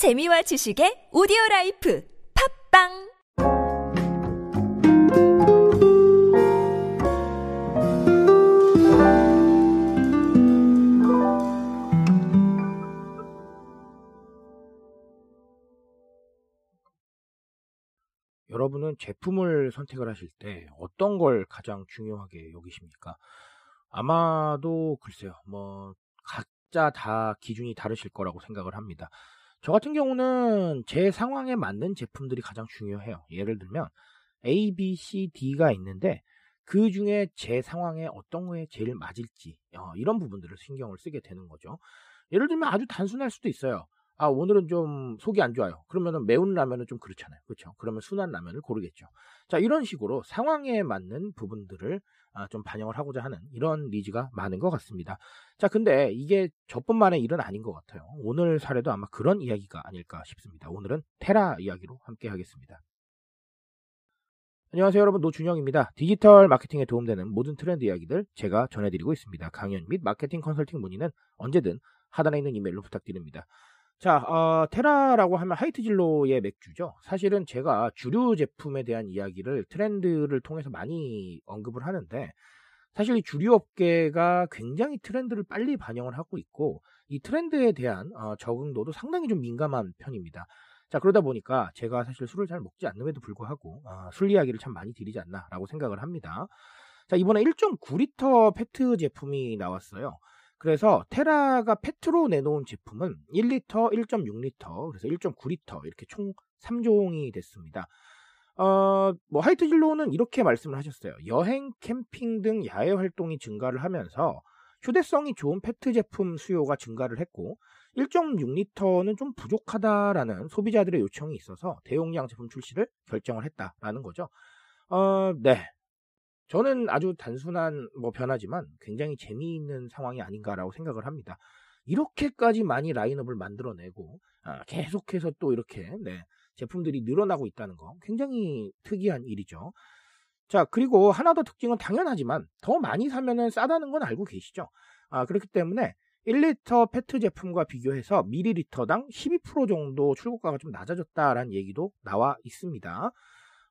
재미와 지식의 오디오 라이프 팝빵 여러분은 제품을 선택을 하실 때 어떤 걸 가장 중요하게 여기십니까? 아마도 글쎄요, 뭐, 각자 다 기준이 다르실 거라고 생각을 합니다. 저 같은 경우는 제 상황에 맞는 제품들이 가장 중요해요. 예를 들면, A, B, C, D가 있는데, 그 중에 제 상황에 어떤 거에 제일 맞을지, 어, 이런 부분들을 신경을 쓰게 되는 거죠. 예를 들면 아주 단순할 수도 있어요. 아, 오늘은 좀 속이 안 좋아요. 그러면은 매운 라면은 좀 그렇잖아요. 그렇죠? 그러면 순한 라면을 고르겠죠. 자, 이런 식으로 상황에 맞는 부분들을 아, 좀 반영을 하고자 하는 이런 needs가 많은 것 같습니다. 자, 근데 이게 저뿐만의 일은 아닌 것 같아요. 오늘 사례도 아마 그런 이야기가 아닐까 싶습니다. 오늘은 테라 이야기로 함께 하겠습니다. 안녕하세요 여러분 노준영입니다. 디지털 마케팅에 도움되는 모든 트렌드 이야기들 제가 전해드리고 있습니다. 강연 및 마케팅 컨설팅 문의는 언제든 하단에 있는 이메일로 부탁드립니다. 자, 어, 테라라고 하면 하이트 진로의 맥주죠. 사실은 제가 주류 제품에 대한 이야기를 트렌드를 통해서 많이 언급을 하는데 사실 이 주류 업계가 굉장히 트렌드를 빨리 반영을 하고 있고 이 트렌드에 대한 어, 적응도도 상당히 좀 민감한 편입니다. 자, 그러다 보니까 제가 사실 술을 잘 먹지 않는데도 불구하고 어, 술 이야기를 참 많이 드리지 않나라고 생각을 합니다. 자, 이번에 1.9리터 페트 제품이 나왔어요. 그래서 테라가 페트로 내놓은 제품은 1리터, 1.6리터, 그래서 1.9리터 이렇게 총 3종이 됐습니다. 어, 뭐 하이트 진로는 이렇게 말씀을 하셨어요. 여행, 캠핑 등 야외 활동이 증가를 하면서 휴대성이 좋은 페트 제품 수요가 증가를 했고 1.6리터는 좀 부족하다라는 소비자들의 요청이 있어서 대용량 제품 출시를 결정을 했다라는 거죠. 어, 네. 저는 아주 단순한 뭐 변화지만 굉장히 재미있는 상황이 아닌가라고 생각을 합니다. 이렇게까지 많이 라인업을 만들어내고 아, 계속해서 또 이렇게 네, 제품들이 늘어나고 있다는 거 굉장히 특이한 일이죠. 자 그리고 하나 더 특징은 당연하지만 더 많이 사면은 싸다는 건 알고 계시죠. 아, 그렇기 때문에 1리터 페트 제품과 비교해서 미리리터당 12% 정도 출고가가 좀 낮아졌다라는 얘기도 나와 있습니다.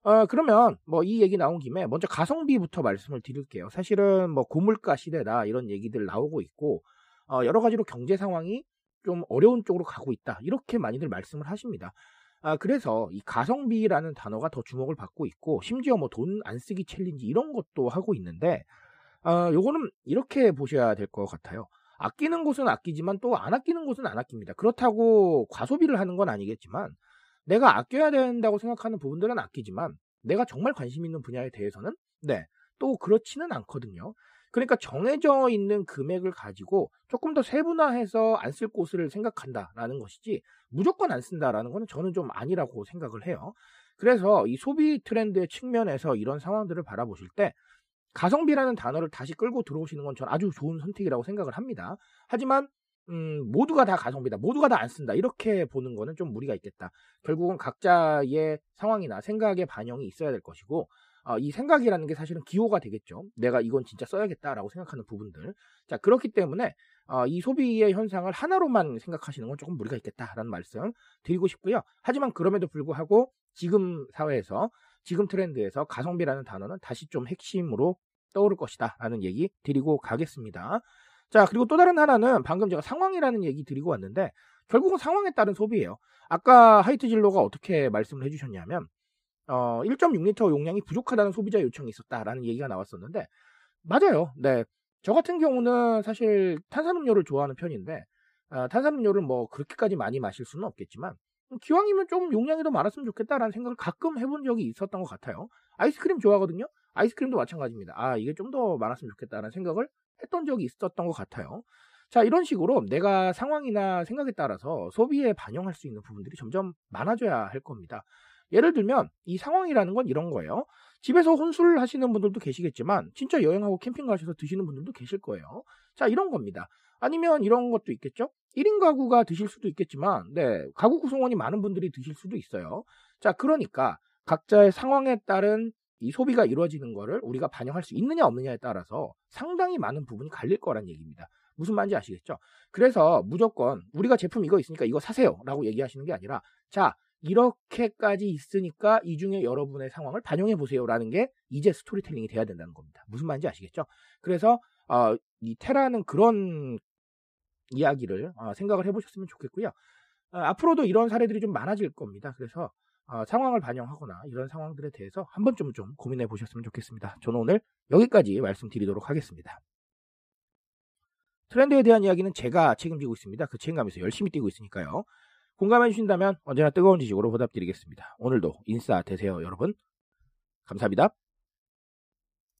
어, 그러면 뭐 이 얘기 나온 김에 먼저 가성비부터 말씀을 드릴게요. 사실은 뭐 고물가 시대다 이런 얘기들 나오고 있고 어, 여러 가지로 경제 상황이 좀 어려운 쪽으로 가고 있다 이렇게 많이들 말씀을 하십니다. 아, 그래서 이 가성비라는 단어가 더 주목을 받고 있고 심지어 뭐 돈 안 쓰기 챌린지 이런 것도 하고 있는데 어, 요거는 이렇게 보셔야 될 것 같아요. 아끼는 곳은 아끼지만 또 안 아끼는 곳은 안 아낍니다. 그렇다고 과소비를 하는 건 아니겠지만 내가 아껴야 된다고 생각하는 부분들은 아끼지만 내가 정말 관심 있는 분야에 대해서는 네, 또 그렇지는 않거든요. 그러니까 정해져 있는 금액을 가지고 조금 더 세분화해서 안 쓸 곳을 생각한다라는 것이지 무조건 안 쓴다라는 것은 저는 좀 아니라고 생각을 해요. 그래서 이 소비 트렌드의 측면에서 이런 상황들을 바라보실 때 가성비라는 단어를 다시 끌고 들어오시는 건 저는 아주 좋은 선택이라고 생각을 합니다. 하지만 음, 모두가 다 가성비다. 모두가 다 안 쓴다. 이렇게 보는 거는 좀 무리가 있겠다. 결국은 각자의 상황이나 생각의 반영이 있어야 될 것이고, 어, 이 생각이라는 게 사실은 기호가 되겠죠. 내가 이건 진짜 써야겠다라고 생각하는 부분들. 자, 그렇기 때문에, 어, 이 소비의 현상을 하나로만 생각하시는 건 조금 무리가 있겠다라는 말씀 드리고 싶고요. 하지만 그럼에도 불구하고 지금 사회에서, 지금 트렌드에서 가성비라는 단어는 다시 좀 핵심으로 떠오를 것이다. 라는 얘기 드리고 가겠습니다. 자, 그리고 또 다른 하나는 방금 제가 상황이라는 얘기 드리고 왔는데 결국은 상황에 따른 소비예요. 아까 하이트 진로가 어떻게 말씀을 해주셨냐면 어, 1.6리터 용량이 부족하다는 소비자 요청이 있었다라는 얘기가 나왔었는데 맞아요. 네, 저 같은 경우는 사실 탄산음료를 좋아하는 편인데 어, 탄산음료를 뭐 그렇게까지 많이 마실 수는 없겠지만 기왕이면 좀 용량이 더 많았으면 좋겠다라는 생각을 가끔 해본 적이 있었던 것 같아요. 아이스크림 좋아하거든요. 아이스크림도 마찬가지입니다. 아 이게 좀 더 많았으면 좋겠다라는 생각을 했던 적이 있었던 것 같아요. 자, 이런 식으로 내가 상황이나 생각에 따라서 소비에 반영할 수 있는 부분들이 점점 많아져야 할 겁니다. 예를 들면 이 상황이라는 건 이런 거예요. 집에서 혼술 하시는 분들도 계시겠지만 진짜 여행하고 캠핑 가셔서 드시는 분들도 계실 거예요. 자, 이런 겁니다. 아니면 이런 것도 있겠죠? 1인 가구가 드실 수도 있겠지만 네, 가구 구성원이 많은 분들이 드실 수도 있어요. 자, 그러니까 각자의 상황에 따른 이 소비가 이루어지는 거를 우리가 반영할 수 있느냐 없느냐에 따라서 상당히 많은 부분이 갈릴 거란 얘기입니다. 무슨 말인지 아시겠죠? 그래서 무조건 우리가 제품 이거 있으니까 이거 사세요 라고 얘기하시는 게 아니라 자 이렇게까지 있으니까 이 중에 여러분의 상황을 반영해 보세요 라는 게 이제 스토리텔링이 돼야 된다는 겁니다. 무슨 말인지 아시겠죠? 그래서 어, 이 테라는 그런 이야기를 어, 생각을 해보셨으면 좋겠고요. 어, 앞으로도 이런 사례들이 좀 많아질 겁니다. 그래서 어, 상황을 반영하거나 이런 상황들에 대해서 한 번쯤은 좀 고민해 보셨으면 좋겠습니다. 저는 오늘 여기까지 말씀드리도록 하겠습니다. 트렌드에 대한 이야기는 제가 책임지고 있습니다. 그 책임감에서 열심히 뛰고 있으니까요. 공감해 주신다면 언제나 뜨거운 지식으로 보답드리겠습니다. 오늘도 인싸 되세요, 여러분. 감사합니다.